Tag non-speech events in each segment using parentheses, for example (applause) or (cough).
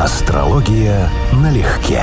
Астрология налегке.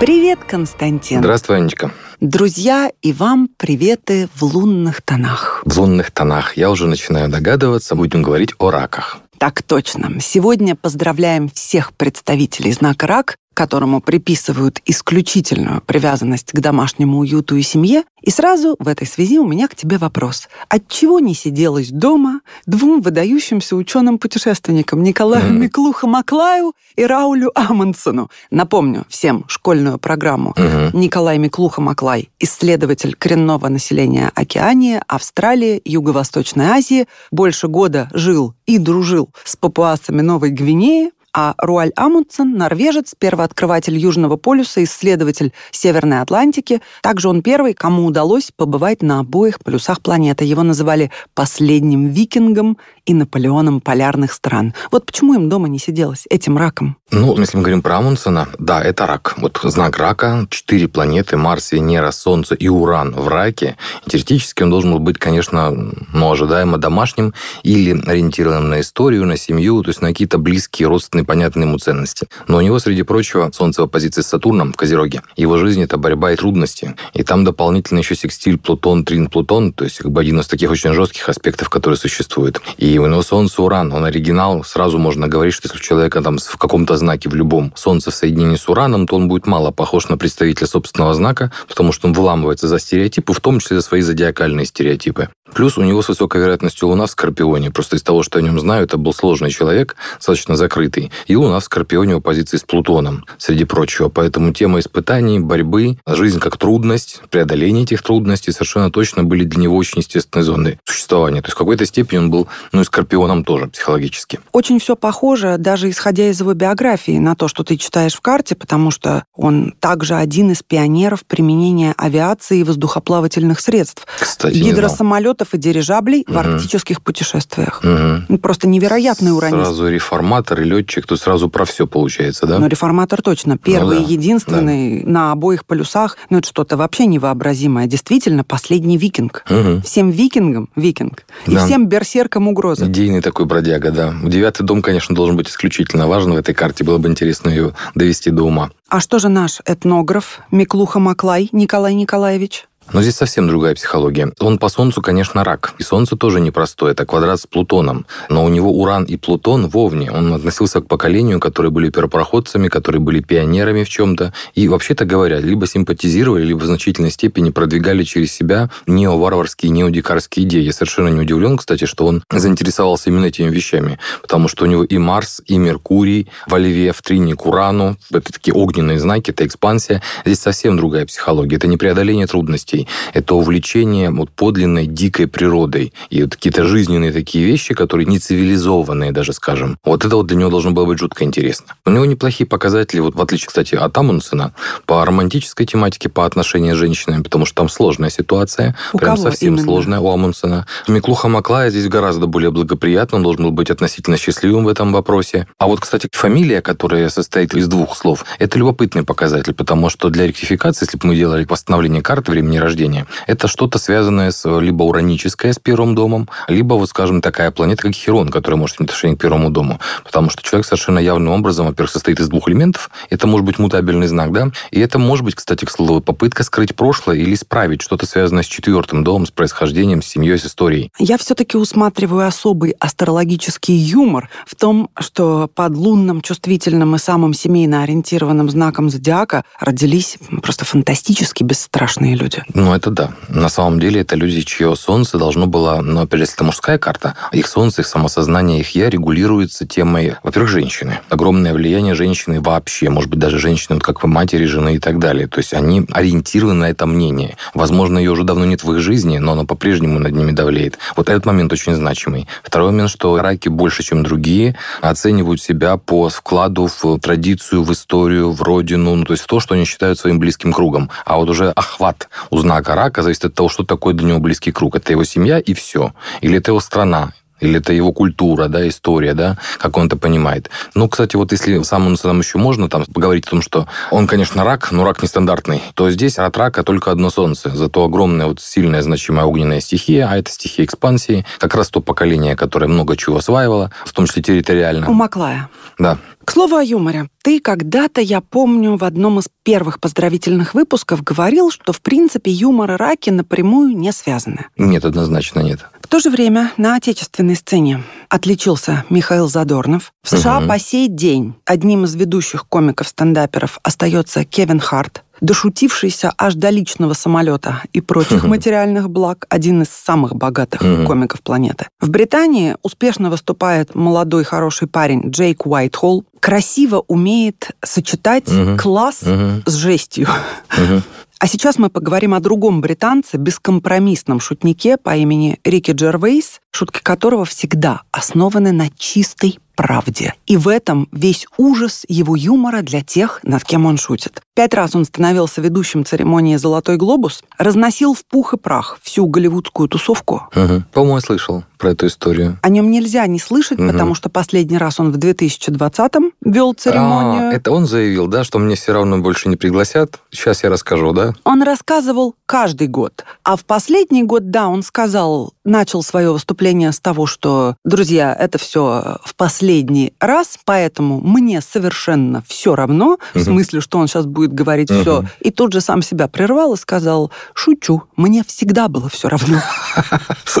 Привет, Константин. Здравствуй, Анечка. Друзья, и вам приветы в лунных тонах. В лунных тонах я уже начинаю догадываться, будем говорить о раках. Так точно. Сегодня поздравляем всех представителей знака рак которому приписывают исключительную привязанность к домашнему уюту и семье. И сразу в этой связи у меня к тебе вопрос. От чего не сиделось дома двум выдающимся ученым-путешественникам Николаю mm-hmm. Миклуха Маклаю и Раулю Амундсену? Напомню всем школьную программу. Mm-hmm. Николай Миклуха Маклай, исследователь коренного населения Океании, Австралии, Юго-Восточной Азии, больше года жил и дружил с папуасами Новой Гвинеи, а Руаль Амундсен – норвежец, первооткрыватель Южного полюса, исследователь Северной Атлантики. Также он первый, кому удалось побывать на обоих полюсах планеты. Его называли последним викингом и Наполеоном полярных стран. Вот почему им дома не сиделось, этим раком? Ну, если мы говорим про Амундсена, да, это рак. Вот знак рака, четыре планеты, Марс, Венера, Солнце и Уран в раке. Теоретически он должен был быть, конечно, ну, ожидаемо домашним или ориентированным на историю, на семью, то есть на какие-то близкие, родственные, понятные ему ценности. Но у него, среди прочего, Солнце в оппозиции с Сатурном в Козероге. Его жизнь – это борьба и трудности. И там дополнительно еще секстиль Плутон, Трин, Плутон, то есть как бы один из таких очень жестких аспектов, которые существуют. И у него Солнце Уран, он оригинал. Сразу можно говорить, что если у человека там в каком-то знаке в любом Солнце в соединении с Ураном, то он будет мало похож на представителя собственного знака, потому что он выламывается за стереотипы, в том числе за свои зодиакальные стереотипы. Плюс у него с высокой вероятностью Луна в Скорпионе. Просто из того, что я о нем знаю, это был сложный человек, достаточно закрытый. И Луна в Скорпионе в оппозиции с Плутоном, среди прочего. Поэтому тема испытаний, борьбы, жизнь как трудность, преодоление этих трудностей совершенно точно были для него очень естественной зоной существования. То есть в какой-то степени он был, ну и Скорпионом тоже психологически. Очень все похоже, даже исходя из его биографии, на то, что ты читаешь в карте, потому что он также один из пионеров применения авиации и воздухоплавательных средств. Кстати, Гидросамолет самолетов и дирижаблей угу. в арктических путешествиях. Угу. Просто невероятный уранист. Сразу реформатор и летчик, тут сразу про все получается, да? Ну, реформатор точно. Первый ну, да. единственный да. на обоих полюсах. Ну, это что-то вообще невообразимое. Действительно, последний викинг. Угу. Всем викингам викинг. И да. всем берсеркам угроза. Идейный такой бродяга, да. Девятый дом, конечно, должен быть исключительно важен в этой карте. Было бы интересно ее довести до ума. А что же наш этнограф Миклуха Маклай Николай Николаевич? Но здесь совсем другая психология. Он по Солнцу, конечно, рак. И Солнце тоже непростое, это квадрат с Плутоном. Но у него Уран и Плутон в Овне. Он относился к поколению, которые были первопроходцами, которые были пионерами в чем-то. И, вообще-то говоря, либо симпатизировали, либо в значительной степени продвигали через себя неоварварские, неодикарские идеи. Я совершенно не удивлен, кстати, что он заинтересовался именно этими вещами. Потому что у него и Марс, и Меркурий в Оливе, в Трине к Урану. Это такие огненные знаки, это экспансия. Здесь совсем другая психология. Это не преодоление трудностей детей. Это увлечение вот подлинной дикой природой. И вот какие-то жизненные такие вещи, которые не цивилизованные даже, скажем. Вот это вот для него должно было быть жутко интересно. У него неплохие показатели, вот в отличие, кстати, от Амундсена, по романтической тематике, по отношению с женщинами, потому что там сложная ситуация. У прям кого совсем именно? сложная у Амундсена. Миклуха Маклая здесь гораздо более благоприятно, он должен был быть относительно счастливым в этом вопросе. А вот, кстати, фамилия, которая состоит из двух слов, это любопытный показатель, потому что для ректификации, если бы мы делали восстановление карты времени рождения. Это что-то связанное с либо ураническое с первым домом, либо, вот скажем, такая планета, как Херон, которая может иметь отношение к первому дому. Потому что человек совершенно явным образом, во-первых, состоит из двух элементов. Это может быть мутабельный знак, да? И это может быть, кстати, к слову, попытка скрыть прошлое или исправить что-то связанное с четвертым домом, с происхождением, с семьей, с историей. Я все-таки усматриваю особый астрологический юмор в том, что под лунным, чувствительным и самым семейно ориентированным знаком зодиака родились просто фантастически бесстрашные люди. Ну, это да. На самом деле это люди, чье солнце должно было, ну, опять же, это мужская карта, их солнце, их самосознание, их я регулируется темой, во-первых, женщины. Огромное влияние женщины вообще, может быть, даже женщины, вот как вы, матери, жены и так далее. То есть они ориентированы на это мнение. Возможно, ее уже давно нет в их жизни, но она по-прежнему над ними давлеет. Вот этот момент очень значимый. Второй момент, что раки больше, чем другие, оценивают себя по вкладу в традицию, в историю, в родину, ну, то есть в то, что они считают своим близким кругом. А вот уже охват знака рака зависит от того, что такое для него близкий круг. Это его семья и все. Или это его страна, или это его культура, да, история, да, как он это понимает. Ну, кстати, вот если самому нам еще можно там поговорить о том, что он, конечно, рак, но рак нестандартный, то здесь от рака только одно солнце, зато огромная вот сильная значимая огненная стихия, а это стихия экспансии, как раз то поколение, которое много чего осваивало, в том числе территориально. У Маклая. Да. К слову о юморе. Ты когда-то, я помню, в одном из первых поздравительных выпусков говорил, что, в принципе, юмор и раки напрямую не связаны. Нет, однозначно нет. В то же время на отечественной сцене отличился Михаил Задорнов. В США угу. по сей день одним из ведущих комиков-стендаперов остается Кевин Харт, дошутившийся аж до личного самолета и прочих материальных благ, один из самых богатых комиков планеты. В Британии успешно выступает молодой хороший парень Джейк Уайтхолл, красиво умеет сочетать класс с жестью. А сейчас мы поговорим о другом британце, бескомпромиссном шутнике по имени Рики Джервейс, шутки которого всегда основаны на чистой правде. И в этом весь ужас его юмора для тех, над кем он шутит. Пять раз он становился ведущим церемонии «Золотой глобус», разносил в пух и прах всю голливудскую тусовку. Угу. По-моему, слышал про эту историю. О нем нельзя не слышать, угу. потому что последний раз он в 2020-м вел церемонию. А, это он заявил, да, что мне все равно больше не пригласят? Сейчас я расскажу, да? Он рассказывал каждый год. А в последний год, да, он сказал, начал свое выступление с того, что, друзья, это все в последний раз, поэтому мне совершенно все равно, угу. в смысле, что он сейчас будет говорить угу. все. И тут же сам себя прервал и сказал, шучу, мне всегда было все равно. (laughs)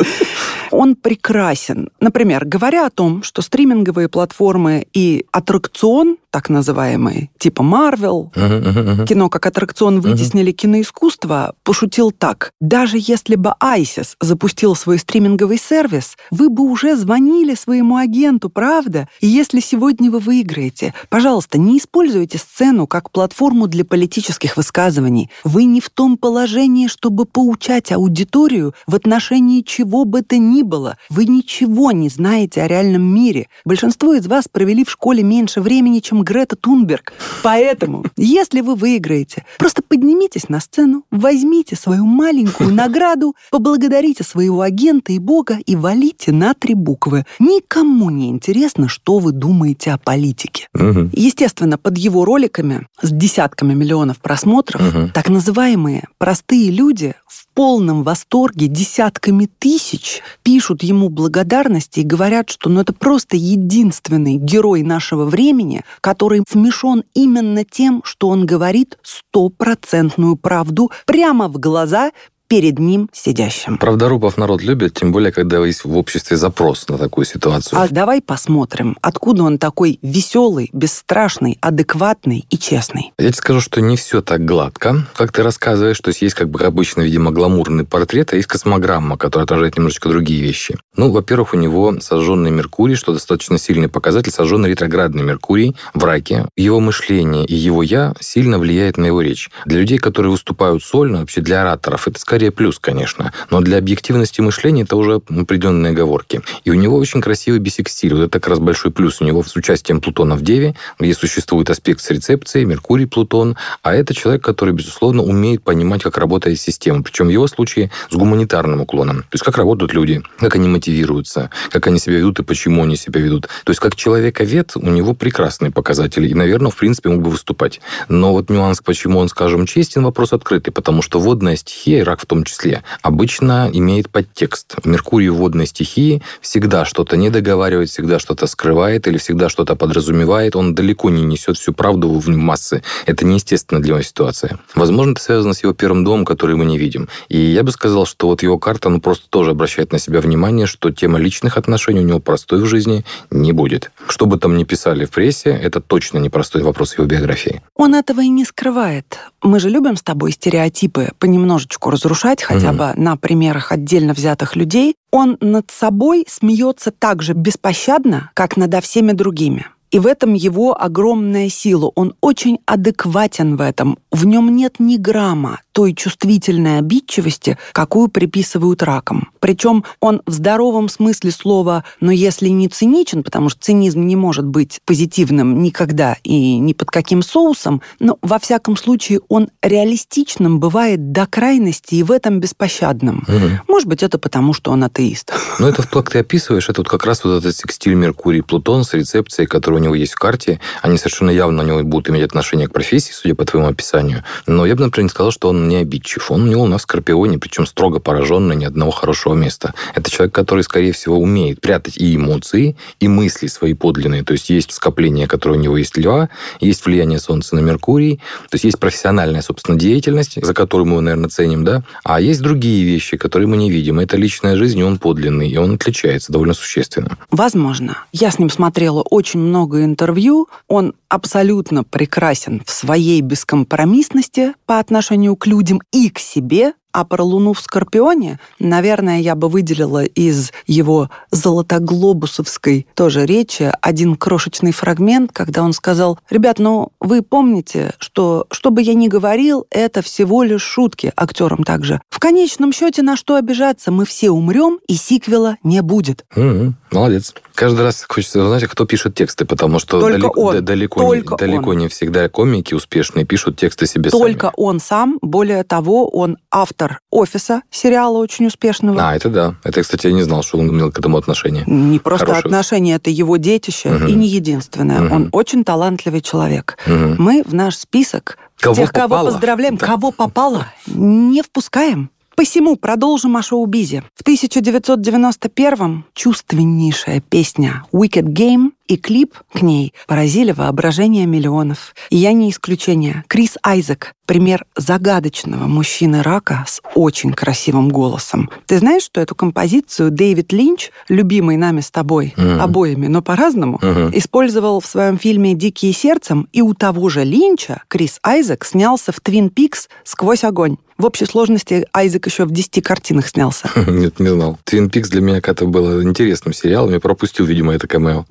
Он прекрасен. Например, говоря о том, что стриминговые платформы и аттракцион так называемый, типа Марвел, uh-huh, uh-huh. кино как аттракцион вытеснили киноискусство, пошутил так. Даже если бы ISIS запустил свой стриминговый сервис, вы бы уже звонили своему агенту, правда? И если сегодня вы выиграете, пожалуйста, не используйте сцену как платформу для политических высказываний. Вы не в том положении, чтобы поучать аудиторию в отношении чего бы то ни было. Вы ничего не знаете о реальном мире. Большинство из вас провели в школе меньше времени, чем Грета Тунберг. Поэтому, (laughs) если вы выиграете, просто поднимитесь на сцену, возьмите свою маленькую (laughs) награду, поблагодарите своего агента и бога и валите на три буквы. Никому не интересно, что вы думаете о политике. Угу. Естественно, под его роликами с десятками миллионов просмотров угу. так называемые простые люди в полном восторге десятками тысяч пишут ему благодарности и говорят, что ну, это просто единственный герой нашего времени, который смешон именно тем, что он говорит стопроцентную правду прямо в глаза перед ним сидящим. Правдорубов народ любит, тем более, когда есть в обществе запрос на такую ситуацию. А давай посмотрим, откуда он такой веселый, бесстрашный, адекватный и честный. Я тебе скажу, что не все так гладко, как ты рассказываешь. То есть есть как бы обычно, видимо, гламурный портрет, а есть космограмма, которая отражает немножечко другие вещи. Ну, во-первых, у него сожженный Меркурий, что достаточно сильный показатель, сожженный ретроградный Меркурий в раке. Его мышление и его «я» сильно влияет на его речь. Для людей, которые выступают сольно, вообще для ораторов, это скорее плюс, конечно. Но для объективности мышления это уже определенные оговорки. И у него очень красивый бисекстиль. Вот это как раз большой плюс у него с участием Плутона в Деве, где существует аспект с рецепцией, Меркурий, Плутон. А это человек, который, безусловно, умеет понимать, как работает система. Причем в его случае с гуманитарным уклоном. То есть как работают люди, как они мотивируются, как они себя ведут и почему они себя ведут. То есть как человековед у него прекрасные показатели. И, наверное, в принципе, мог бы выступать. Но вот нюанс, почему он, скажем, честен, вопрос открытый. Потому что водная стихия, рак в том числе, обычно имеет подтекст. Меркурий в водной стихии всегда что-то не договаривает, всегда что-то скрывает или всегда что-то подразумевает. Он далеко не несет всю правду в массы. Это неестественно для него ситуация. Возможно, это связано с его первым домом, который мы не видим. И я бы сказал, что вот его карта, ну, просто тоже обращает на себя внимание, что тема личных отношений у него простой в жизни не будет. Что бы там ни писали в прессе, это точно не простой вопрос его биографии. Он этого и не скрывает. Мы же любим с тобой стереотипы понемножечку разрушать, хотя mm-hmm. бы на примерах отдельно взятых людей. Он над собой смеется так же беспощадно, как над всеми другими. И в этом его огромная сила. Он очень адекватен в этом. В нем нет ни грамма той чувствительной обидчивости, какую приписывают ракам. Причем он в здоровом смысле слова, но если не циничен, потому что цинизм не может быть позитивным никогда и ни под каким соусом, но во всяком случае он реалистичным бывает до крайности и в этом беспощадным. Угу. Может быть, это потому, что он атеист. (laughs) Ну, это, как ты описываешь, это вот как раз вот этот секстиль Меркурий Плутон с рецепцией, которая у него есть в карте. Они совершенно явно у него будут иметь отношение к профессии, судя по твоему описанию. Но я бы, например, не сказал, что он не обидчив. Он у него в Скорпионе, причем строго пораженный, ни одного хорошего места. Это человек, который, скорее всего, умеет прятать и эмоции, и мысли свои подлинные. То есть есть скопление, которое у него есть льва, есть влияние Солнца на Меркурий, то есть есть профессиональная, собственно, деятельность, за которую мы, наверное, ценим, да, а есть другие вещи, которые мы не видим. Это личная жизнь, и он подлинный, и он отличается довольно существенно. Возможно. Я с ним смотрела очень много интервью. Он абсолютно прекрасен в своей бескомпромиссности по отношению к людям и к себе, а про Луну в Скорпионе, наверное, я бы выделила из его золотоглобусовской тоже речи один крошечный фрагмент, когда он сказал, «Ребят, ну вы помните, что что бы я ни говорил, это всего лишь шутки актерам также. В конечном счете на что обижаться? Мы все умрем, и сиквела не будет». Mm-hmm. Молодец. Каждый раз хочется узнать, кто пишет тексты, потому что Только далеко, он. далеко, Только не, далеко он. не всегда комики успешные пишут тексты себе Только сами. он сам. Более того, он автор «Офиса», сериала очень успешного. А, это да. Это, кстати, я не знал, что он имел к этому отношение. Не просто Хорошее. отношения, это его детище, Мгм. и не единственное. Мгм. Он очень талантливый человек. Мгм. Мы в наш список Кого тех, кого попало. поздравляем, Да. кого попало, не впускаем. Посему продолжим о шоу-бизе. В 1991-м чувственнейшая песня «Wicked Game» и клип к ней поразили воображение миллионов. И я не исключение. Крис Айзек — пример загадочного мужчины-рака с очень красивым голосом. Ты знаешь, что эту композицию Дэвид Линч, любимый нами с тобой, Мгм. обоими, но по-разному, Мгм. использовал в своем фильме «Дикие сердцем», и у того же Линча Крис Айзек снялся в «Твин Пикс. Сквозь огонь». В общей сложности Айзек еще в 10 картинах снялся. (laughs) Нет, не знал. Твин Пикс для меня как-то был интересным сериалом. Я пропустил, видимо, это камео.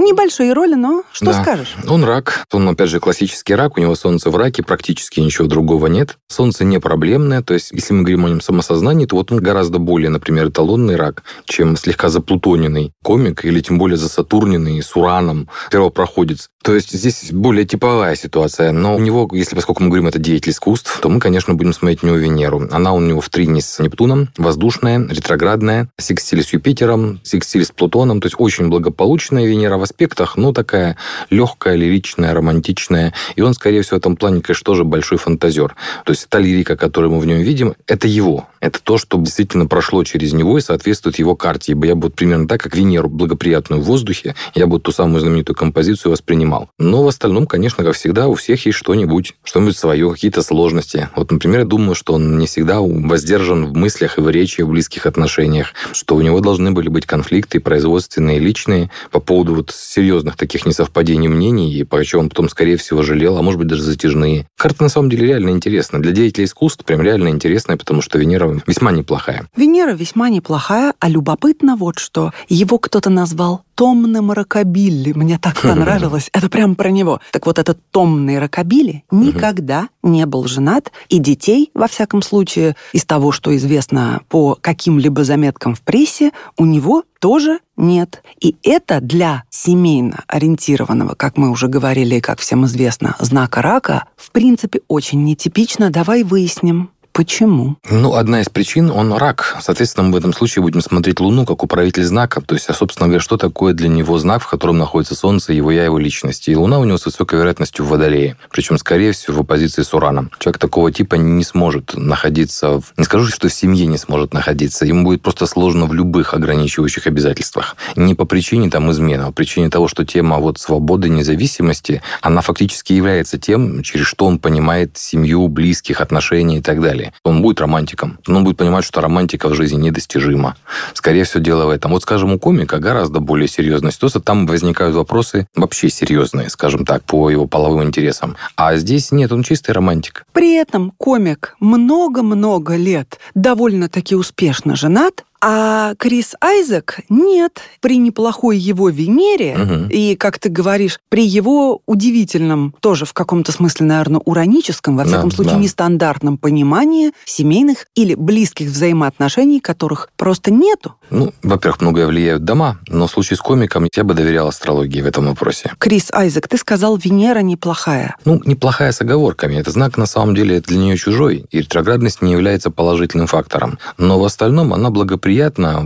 Небольшие роли, но что Да. скажешь? Он рак. Он, опять же, классический рак. У него солнце в раке, практически ничего другого нет. Солнце не проблемное. То есть, если мы говорим о нем самосознании, то вот он гораздо более, например, эталонный рак, чем слегка заплутоненный комик или тем более засатурненный с ураном первопроходец. То есть здесь более типовая ситуация. Но у него, если поскольку мы говорим, это деятель искусств, то мы, конечно, будем смотреть на него Венеру. Она у него в трине с Нептуном, воздушная, ретроградная, секстиль с Юпитером, секстиль с Плутоном. То есть очень благополучная Венера в аспектах, но такая легкая, лиричная, романтичная. И он, скорее всего, в этом плане, конечно, тоже большой фантазер. То есть та лирика, которую мы в нем видим, это его. Это то, что действительно прошло через него и соответствует его карте. Ибо я бы вот примерно так, как Венеру благоприятную в воздухе, я бы ту самую знаменитую композицию воспринимал. Но в остальном, конечно, как всегда, у всех есть что-нибудь, что-нибудь свое, какие-то сложности. Вот, например, я думаю, что он не всегда воздержан в мыслях и в речи, в близких отношениях, что у него должны были быть конфликты производственные, личные, по поводу вот серьезных таких несовпадений мнений, и по чем он потом, скорее всего, жалел, а может быть, даже затяжные. Карта, на самом деле, реально интересна. Для деятелей искусств прям реально интересная, потому что Венера весьма неплохая. Венера весьма неплохая, а любопытно вот что. Его кто-то назвал томным рокобилли. Мне так (laughs) понравилось. Это прям про него. Так вот, этот томный рокобилли никогда не был женат, и детей, во всяком случае, из того, что известно по каким-либо заметкам в прессе, у него тоже нет. И это для семейно ориентированного, как мы уже говорили, и как всем известно, знака рака, в принципе, очень нетипично. Давай выясним, Почему? Ну, одна из причин, он рак. Соответственно, мы в этом случае будем смотреть Луну как управитель знака. То есть, а, собственно говоря, что такое для него знак, в котором находится Солнце, его я, его личность. И Луна у него с высокой вероятностью в Водолее. Причем, скорее всего, в оппозиции с Ураном. Человек такого типа не сможет находиться... В... Не скажу, что в семье не сможет находиться. Ему будет просто сложно в любых ограничивающих обязательствах. Не по причине там измены, а по причине того, что тема вот свободы, независимости, она фактически является тем, через что он понимает семью, близких, отношений и так далее. Он будет романтиком. Но он будет понимать, что романтика в жизни недостижима. Скорее всего, дело в этом. Вот, скажем, у комика гораздо более серьезная ситуация. Там возникают вопросы вообще серьезные, скажем так, по его половым интересам. А здесь нет, он чистый романтик. При этом комик много-много лет довольно-таки успешно женат, А Крис Айзек нет. При неплохой его Венере угу. и, как ты говоришь, при его удивительном, тоже в каком-то смысле, наверное, ураническом, во всяком да, случае, да. нестандартном понимании семейных или близких взаимоотношений, которых просто нету. Ну, во-первых, многое влияют дома, но в случае с комиком я бы доверял астрологии в этом вопросе. Крис Айзек, ты сказал, Венера неплохая. Ну, неплохая с оговорками. Это знак, на самом деле, для нее чужой, и ретроградность не является положительным фактором. Но в остальном она благоприятна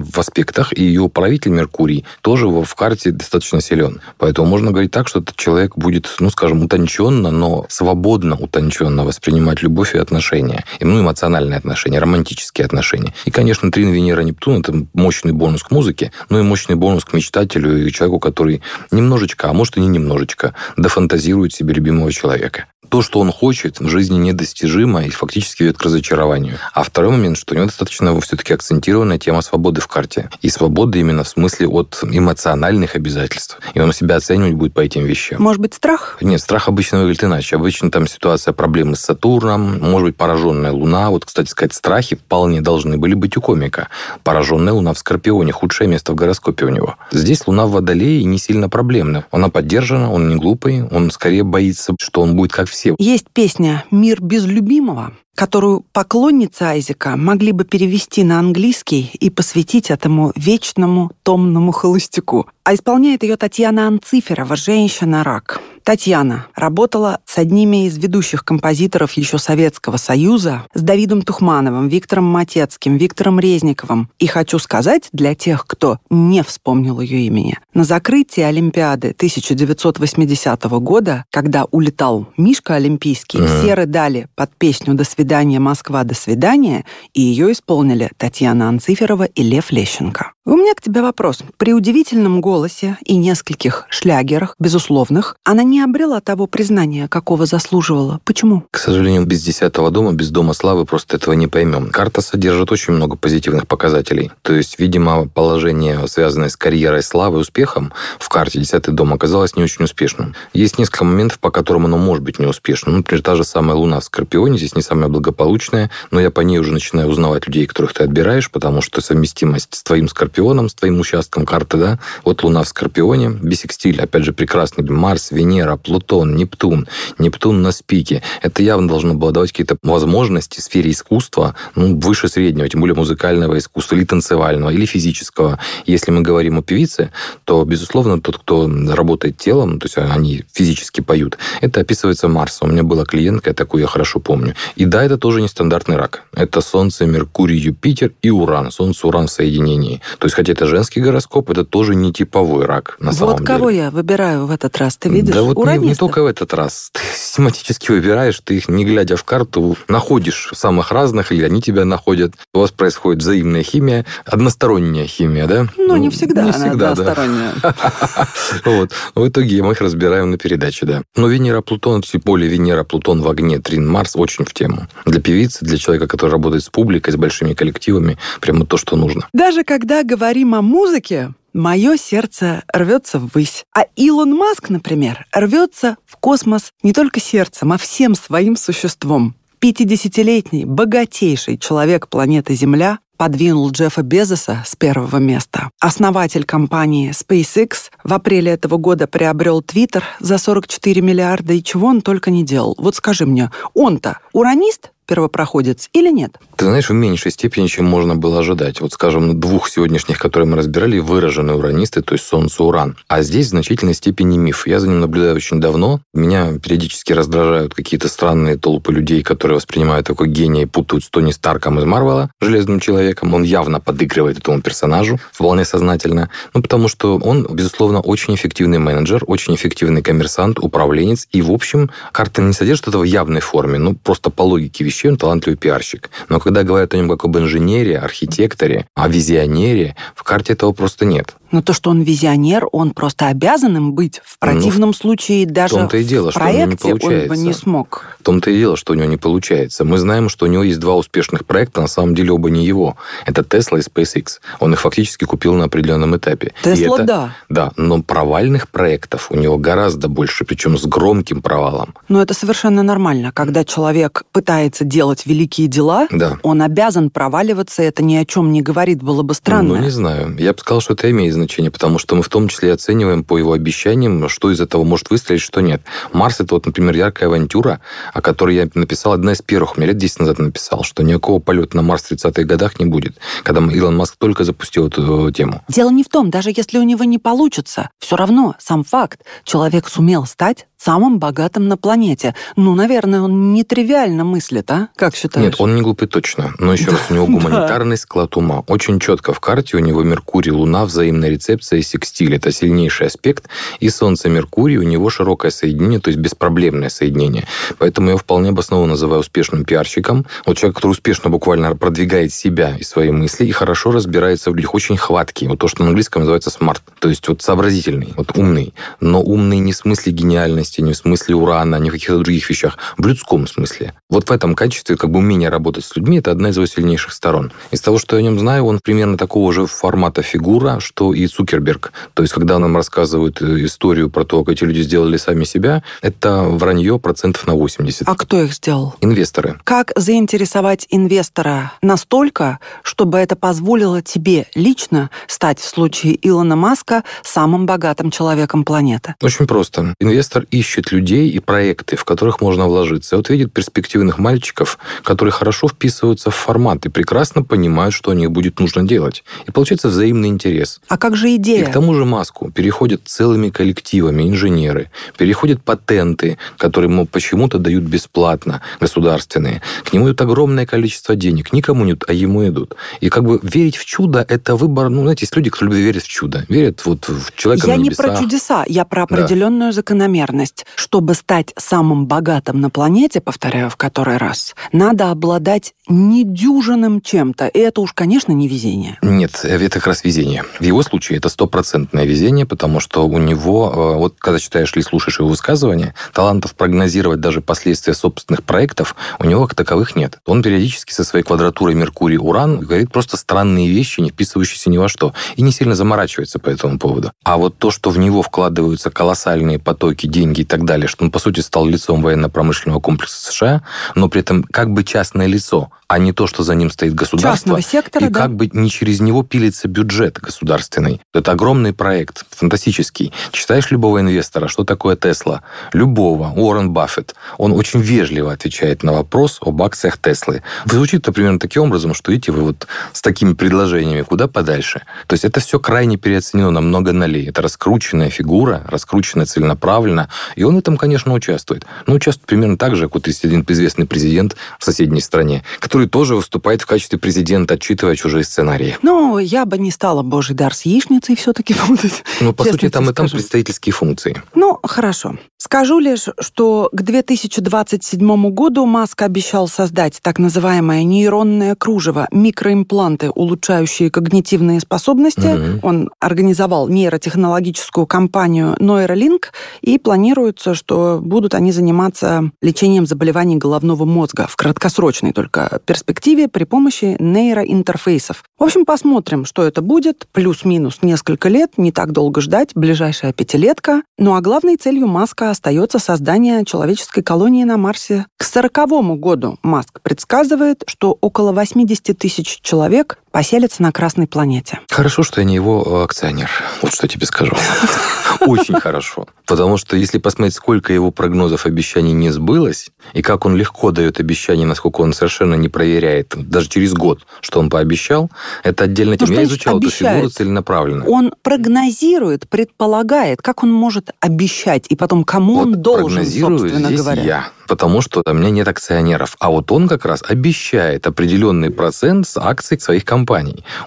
в аспектах, и ее правитель Меркурий тоже в карте достаточно силен. Поэтому можно говорить так, что этот человек будет, ну, скажем, утонченно, но свободно утонченно воспринимать любовь и отношения. И, ну, эмоциональные отношения, романтические отношения. И, конечно, трин Венера-Нептун – это мощный бонус к музыке, но и мощный бонус к мечтателю и человеку, который немножечко, а может и не немножечко, дофантазирует себе любимого человека то, что он хочет, в жизни недостижимо и фактически ведет к разочарованию. А второй момент, что у него достаточно все-таки акцентированная тема свободы в карте. И свободы именно в смысле от эмоциональных обязательств. И он себя оценивать будет по этим вещам. Может быть, страх? Нет, страх обычно выглядит иначе. Обычно там ситуация проблемы с Сатурном, может быть, пораженная Луна. Вот, кстати сказать, страхи вполне должны были быть у комика. Пораженная Луна в Скорпионе, худшее место в гороскопе у него. Здесь Луна в Водолее не сильно проблемна. Она поддержана, он не глупый, он скорее боится, что он будет как все. Есть песня «Мир без любимого», которую поклонницы Айзека могли бы перевести на английский и посвятить этому вечному томному холостяку. А исполняет ее Татьяна Анциферова, женщина-рак. Татьяна работала с одними из ведущих композиторов еще Советского Союза, с Давидом Тухмановым, Виктором Матецким, Виктором Резниковым. И хочу сказать для тех, кто не вспомнил ее имени, на закрытии Олимпиады 1980 года, когда улетал Мишка Олимпийский, mm-hmm. все рыдали под песню «До свидания, Москва, до свидания», и ее исполнили Татьяна Анциферова и Лев Лещенко. У меня к тебе вопрос. При удивительном голосе и нескольких шлягерах, безусловных, она не обрела того признания, какого заслуживала. Почему? К сожалению, без десятого дома, без дома славы просто этого не поймем. Карта содержит очень много позитивных показателей. То есть, видимо, положение, связанное с карьерой славы успехом в карте десятый дом оказалось не очень успешным. Есть несколько моментов, по которым оно может быть неуспешным. Например, та же самая Луна в Скорпионе здесь не самая благополучная, но я по ней уже начинаю узнавать людей, которых ты отбираешь, потому что совместимость с твоим Скорпионом с твоим участком карты, да, вот Луна в Скорпионе, бисекстиль, опять же, прекрасный, Марс, Венера, Плутон, Нептун, Нептун на спике. Это явно должно было давать какие-то возможности в сфере искусства, ну, выше среднего, тем более музыкального искусства, или танцевального, или физического. Если мы говорим о певице, то, безусловно, тот, кто работает телом, то есть они физически поют, это описывается Марсом. У меня была клиентка, я такую я хорошо помню. И да, это тоже нестандартный рак. Это Солнце, Меркурий, Юпитер и Уран. Солнце, Уран в соединении. То есть, хотя это женский гороскоп, это тоже не типовой рак, на вот самом деле. Вот кого я выбираю в этот раз, ты видишь? Да вот не, не только в этот раз. Ты (laughs) систематически выбираешь, ты их, не глядя в карту, находишь самых разных, или они тебя находят. У вас происходит взаимная химия, односторонняя химия, да? Ну, не всегда не всегда, односторонняя. (laughs) Вот. В итоге мы их разбираем на передаче, да. Но Венера, Плутон, тем более Венера, Плутон в огне, Трин, Марс очень в тему. Для певицы, для человека, который работает с публикой, с большими коллективами, прямо то, что нужно. Даже когда говорим о музыке, мое сердце рвется ввысь. А Илон Маск, например, рвется в космос не только сердцем, а всем своим существом. 50-летний, богатейший человек планеты Земля подвинул Джеффа Безоса с первого места. Основатель компании SpaceX в апреле этого года приобрел Твиттер за 44 миллиарда, и чего он только не делал. Вот скажи мне, он-то уранист первопроходец или нет? Ты знаешь, в меньшей степени, чем можно было ожидать. Вот, скажем, двух сегодняшних, которые мы разбирали, выраженные уранисты, то есть Солнце, Уран. А здесь в значительной степени миф. Я за ним наблюдаю очень давно. Меня периодически раздражают какие-то странные толпы людей, которые воспринимают такой гений и путают с Тони Старком из Марвела, Железным Человеком. Он явно подыгрывает этому персонажу вполне сознательно. Ну, потому что он, безусловно, очень эффективный менеджер, очень эффективный коммерсант, управленец. И, в общем, карта не содержит этого в явной форме. Ну, просто по логике вещей он талантливый пиарщик. Но когда говорят о нем как об инженере, архитекторе, о визионере, в карте этого просто нет. Но то, что он визионер, он просто обязан им быть. В ну, противном ну, случае даже в, том-то и дело, в проекте что у него не получается. он бы не смог. В том-то и дело, что у него не получается. Мы знаем, что у него есть два успешных проекта, на самом деле оба не его. Это Tesla и SpaceX. Он их фактически купил на определенном этапе. Tesla, да. Да, но провальных проектов у него гораздо больше, причем с громким провалом. Но это совершенно нормально. Когда человек пытается делать великие дела, да. он обязан проваливаться, это ни о чем не говорит, было бы странно. Ну, не знаю. Я бы сказал, что это имеет значение, потому что мы в том числе оцениваем по его обещаниям, что из этого может выстрелить, что нет. Марс – это вот, например, яркая авантюра, о которой я написал, одна из первых, меня лет 10 назад написал, что никакого полета на Марс в 30-х годах не будет, когда Илон Маск только запустил эту э, тему. Дело не в том, даже если у него не получится, все равно сам факт, человек сумел стать самым богатым на планете. Ну, наверное, он нетривиально мыслит, а? Как считаешь? Нет, он не глупый точно. Но еще раз, у него (laughs) гуманитарный склад ума. Очень четко в карте у него Меркурий, Луна, взаимная рецепция и секстиль. Это сильнейший аспект. И Солнце, Меркурий, у него широкое соединение, то есть беспроблемное соединение. Поэтому я его вполне обоснованно называю успешным пиарщиком. Вот человек, который успешно буквально продвигает себя и свои мысли, и хорошо разбирается в людях, очень хваткий. Вот то, что на английском называется smart. То есть вот сообразительный, вот умный. Но умный не в смысле гениальности, безопасности, не в смысле урана, ни в каких-то других вещах, в людском смысле. Вот в этом качестве как бы умение работать с людьми – это одна из его сильнейших сторон. Из того, что я о нем знаю, он примерно такого же формата фигура, что и Цукерберг. То есть, когда нам рассказывают э, историю про то, как эти люди сделали сами себя, это вранье процентов на 80. А кто их сделал? Инвесторы. Как заинтересовать инвестора настолько, чтобы это позволило тебе лично стать в случае Илона Маска самым богатым человеком планеты? Очень просто. Инвестор ищет людей и проекты, в которых можно вложиться. И вот видит перспективных мальчиков, которые хорошо вписываются в формат и прекрасно понимают, что о них будет нужно делать. И получается взаимный интерес. А как же идея? И к тому же маску переходят целыми коллективами инженеры, переходят патенты, которые ему почему-то дают бесплатно, государственные. К нему идет огромное количество денег. Никому не а ему идут. И как бы верить в чудо – это выбор, ну, знаете, есть люди, которые верят в чудо. Верят вот в человека Я не про чудеса, я про определенную да. закономерность возможность. Чтобы стать самым богатым на планете, повторяю в который раз, надо обладать недюжинным чем-то. И это уж, конечно, не везение. Нет, это как раз везение. В его случае это стопроцентное везение, потому что у него, э, вот когда читаешь или слушаешь его высказывания, талантов прогнозировать даже последствия собственных проектов у него как таковых нет. Он периодически со своей квадратурой Меркурий-Уран говорит просто странные вещи, не вписывающиеся ни во что, и не сильно заморачивается по этому поводу. А вот то, что в него вкладываются колоссальные потоки деньги и так далее, что он, по сути, стал лицом военно-промышленного комплекса США, но при этом как бы частное лицо, а не то, что за ним стоит государство. Частного сектора, и да? как бы не через него пилится бюджет государственный. Это огромный проект, фантастический. Читаешь любого инвестора, что такое Тесла? Любого. Уоррен Баффет. Он очень вежливо отвечает на вопрос об акциях Теслы. Звучит это примерно таким образом, что идите вы вот с такими предложениями куда подальше. То есть это все крайне переоценено на много нолей. Это раскрученная фигура, раскрученная целенаправленно. И он в этом, конечно, участвует. Но участвует примерно так же, как вот есть один известный президент в соседней стране, который который тоже выступает в качестве президента, отчитывая чужие сценарии. Ну, я бы не стала божий дар с яичницей все-таки путать. (laughs) Ну, по сути, там и там представительские функции. Ну, хорошо. Скажу лишь, что к 2027 году Маск обещал создать так называемое нейронное кружево, микроимпланты, улучшающие когнитивные способности. Угу. Он организовал нейротехнологическую компанию Neuralink, и планируется, что будут они заниматься лечением заболеваний головного мозга в краткосрочной только перспективе при помощи нейроинтерфейсов. В общем, посмотрим, что это будет. Плюс-минус несколько лет, не так долго ждать, ближайшая пятилетка. Ну а главной целью Маска остается создание человеческой колонии на Марсе. К сороковому году Маск предсказывает, что около 80 тысяч человек поселятся на Красной планете. Хорошо, что я не его э, акционер. Вот что я тебе скажу. (laughs) Очень хорошо. Потому что если посмотреть, сколько его прогнозов обещаний не сбылось, и как он легко дает обещания, насколько он совершенно не проверяет, даже через год, что он пообещал, это отдельно тема. Я изучал эту фигуру целенаправленно. Он прогнозирует, предполагает, как он может обещать, и потом кому вот он должен, собственно здесь говоря. я потому что у меня нет акционеров. А вот он как раз обещает определенный процент с акций своих компаний.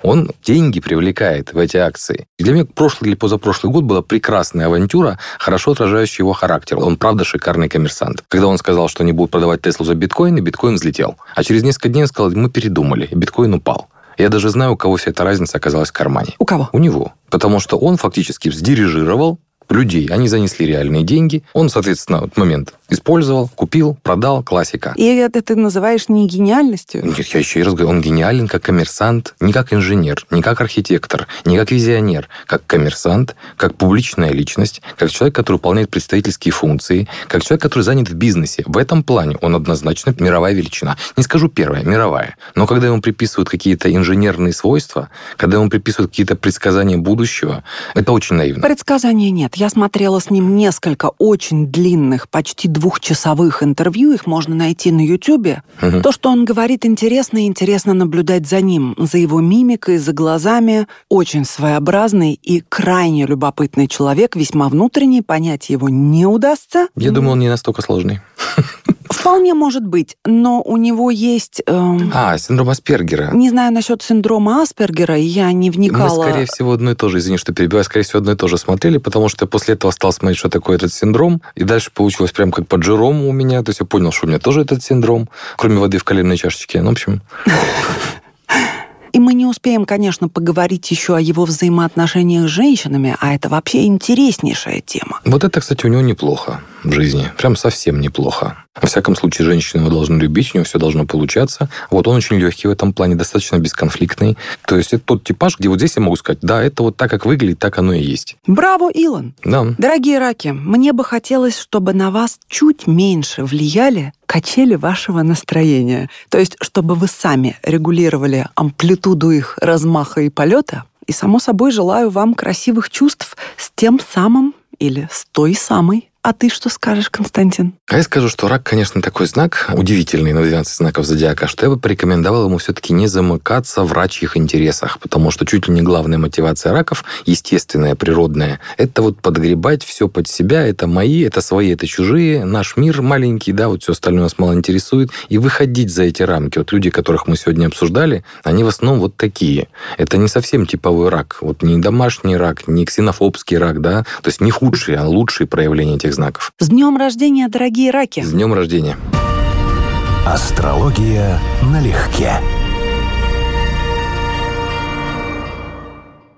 Он деньги привлекает в эти акции. И для меня прошлый или позапрошлый год была прекрасная авантюра, хорошо отражающая его характер. Он правда шикарный коммерсант. Когда он сказал, что не будет продавать Теслу за биткоин, и биткоин взлетел. А через несколько дней он сказал, мы передумали, и биткоин упал. Я даже знаю, у кого вся эта разница оказалась в кармане. У кого? У него. Потому что он фактически сдирижировал людей. Они занесли реальные деньги. Он, соответственно, этот момент использовал, купил, продал, классика. И это ты называешь не гениальностью? Нет, я еще и раз говорю, он гениален как коммерсант, не как инженер, не как архитектор, не как визионер, как коммерсант, как публичная личность, как человек, который выполняет представительские функции, как человек, который занят в бизнесе. В этом плане он однозначно мировая величина. Не скажу первая, мировая. Но когда ему приписывают какие-то инженерные свойства, когда ему приписывают какие-то предсказания будущего, это очень наивно. Предсказания нет. Я смотрела с ним несколько очень длинных, почти двухчасовых интервью, их можно найти на Ютубе. Мгм. То, что он говорит, интересно, и интересно наблюдать за ним, за его мимикой, за глазами. Очень своеобразный и крайне любопытный человек, весьма внутренний, понять его не удастся. Я думаю, он не настолько сложный. Вполне может быть, но у него есть... эм, А, синдром Аспергера. Не знаю насчет синдрома Аспергера, я не Мы, вникала. скорее всего, одно и то же, извини, что перебиваю, скорее всего, одно и то же смотрели, потому что я после этого стал смотреть, что такое этот синдром, и дальше получилось прям как по Джерому у меня, то есть я понял, что у меня тоже этот синдром, кроме воды в коленной чашечке. Ну, в общем, И мы не успеем, конечно, поговорить еще о его взаимоотношениях с женщинами, а это вообще интереснейшая тема. вот это, кстати, у него неплохо в жизни, прям совсем неплохо. Во всяком случае, женщины его должны любить, у него все должно получаться. Вот он очень легкий в этом плане, достаточно бесконфликтный. То есть это тот типаж, где вот здесь я могу сказать, да, это вот так, как выглядит, так оно и есть. Браво, Илон! Да. Дорогие раки, мне бы хотелось, чтобы на вас чуть меньше влияли качели вашего настроения. То есть, чтобы вы сами регулировали амплитуду их размаха и полета. И, само собой, желаю вам красивых чувств с тем самым или с той самой. А ты что скажешь, Константин? А я скажу, что рак, конечно, такой знак удивительный на 12 знаков зодиака, что я бы порекомендовал ему все-таки не замыкаться в рачьих интересах, потому что чуть ли не главная мотивация раков, естественная, природная, это вот подгребать все под себя, это мои, это свои, это чужие, наш мир маленький, да, вот все остальное нас мало интересует, и выходить за эти рамки. Вот люди, которых мы сегодня обсуждали, они в основном вот такие. Это не совсем типовой рак, вот не домашний рак, не ксенофобский рак, да, то есть не худшие, а лучшие проявления этих знаков. С днем рождения, дорогие раки! С днем рождения! Астрология налегке.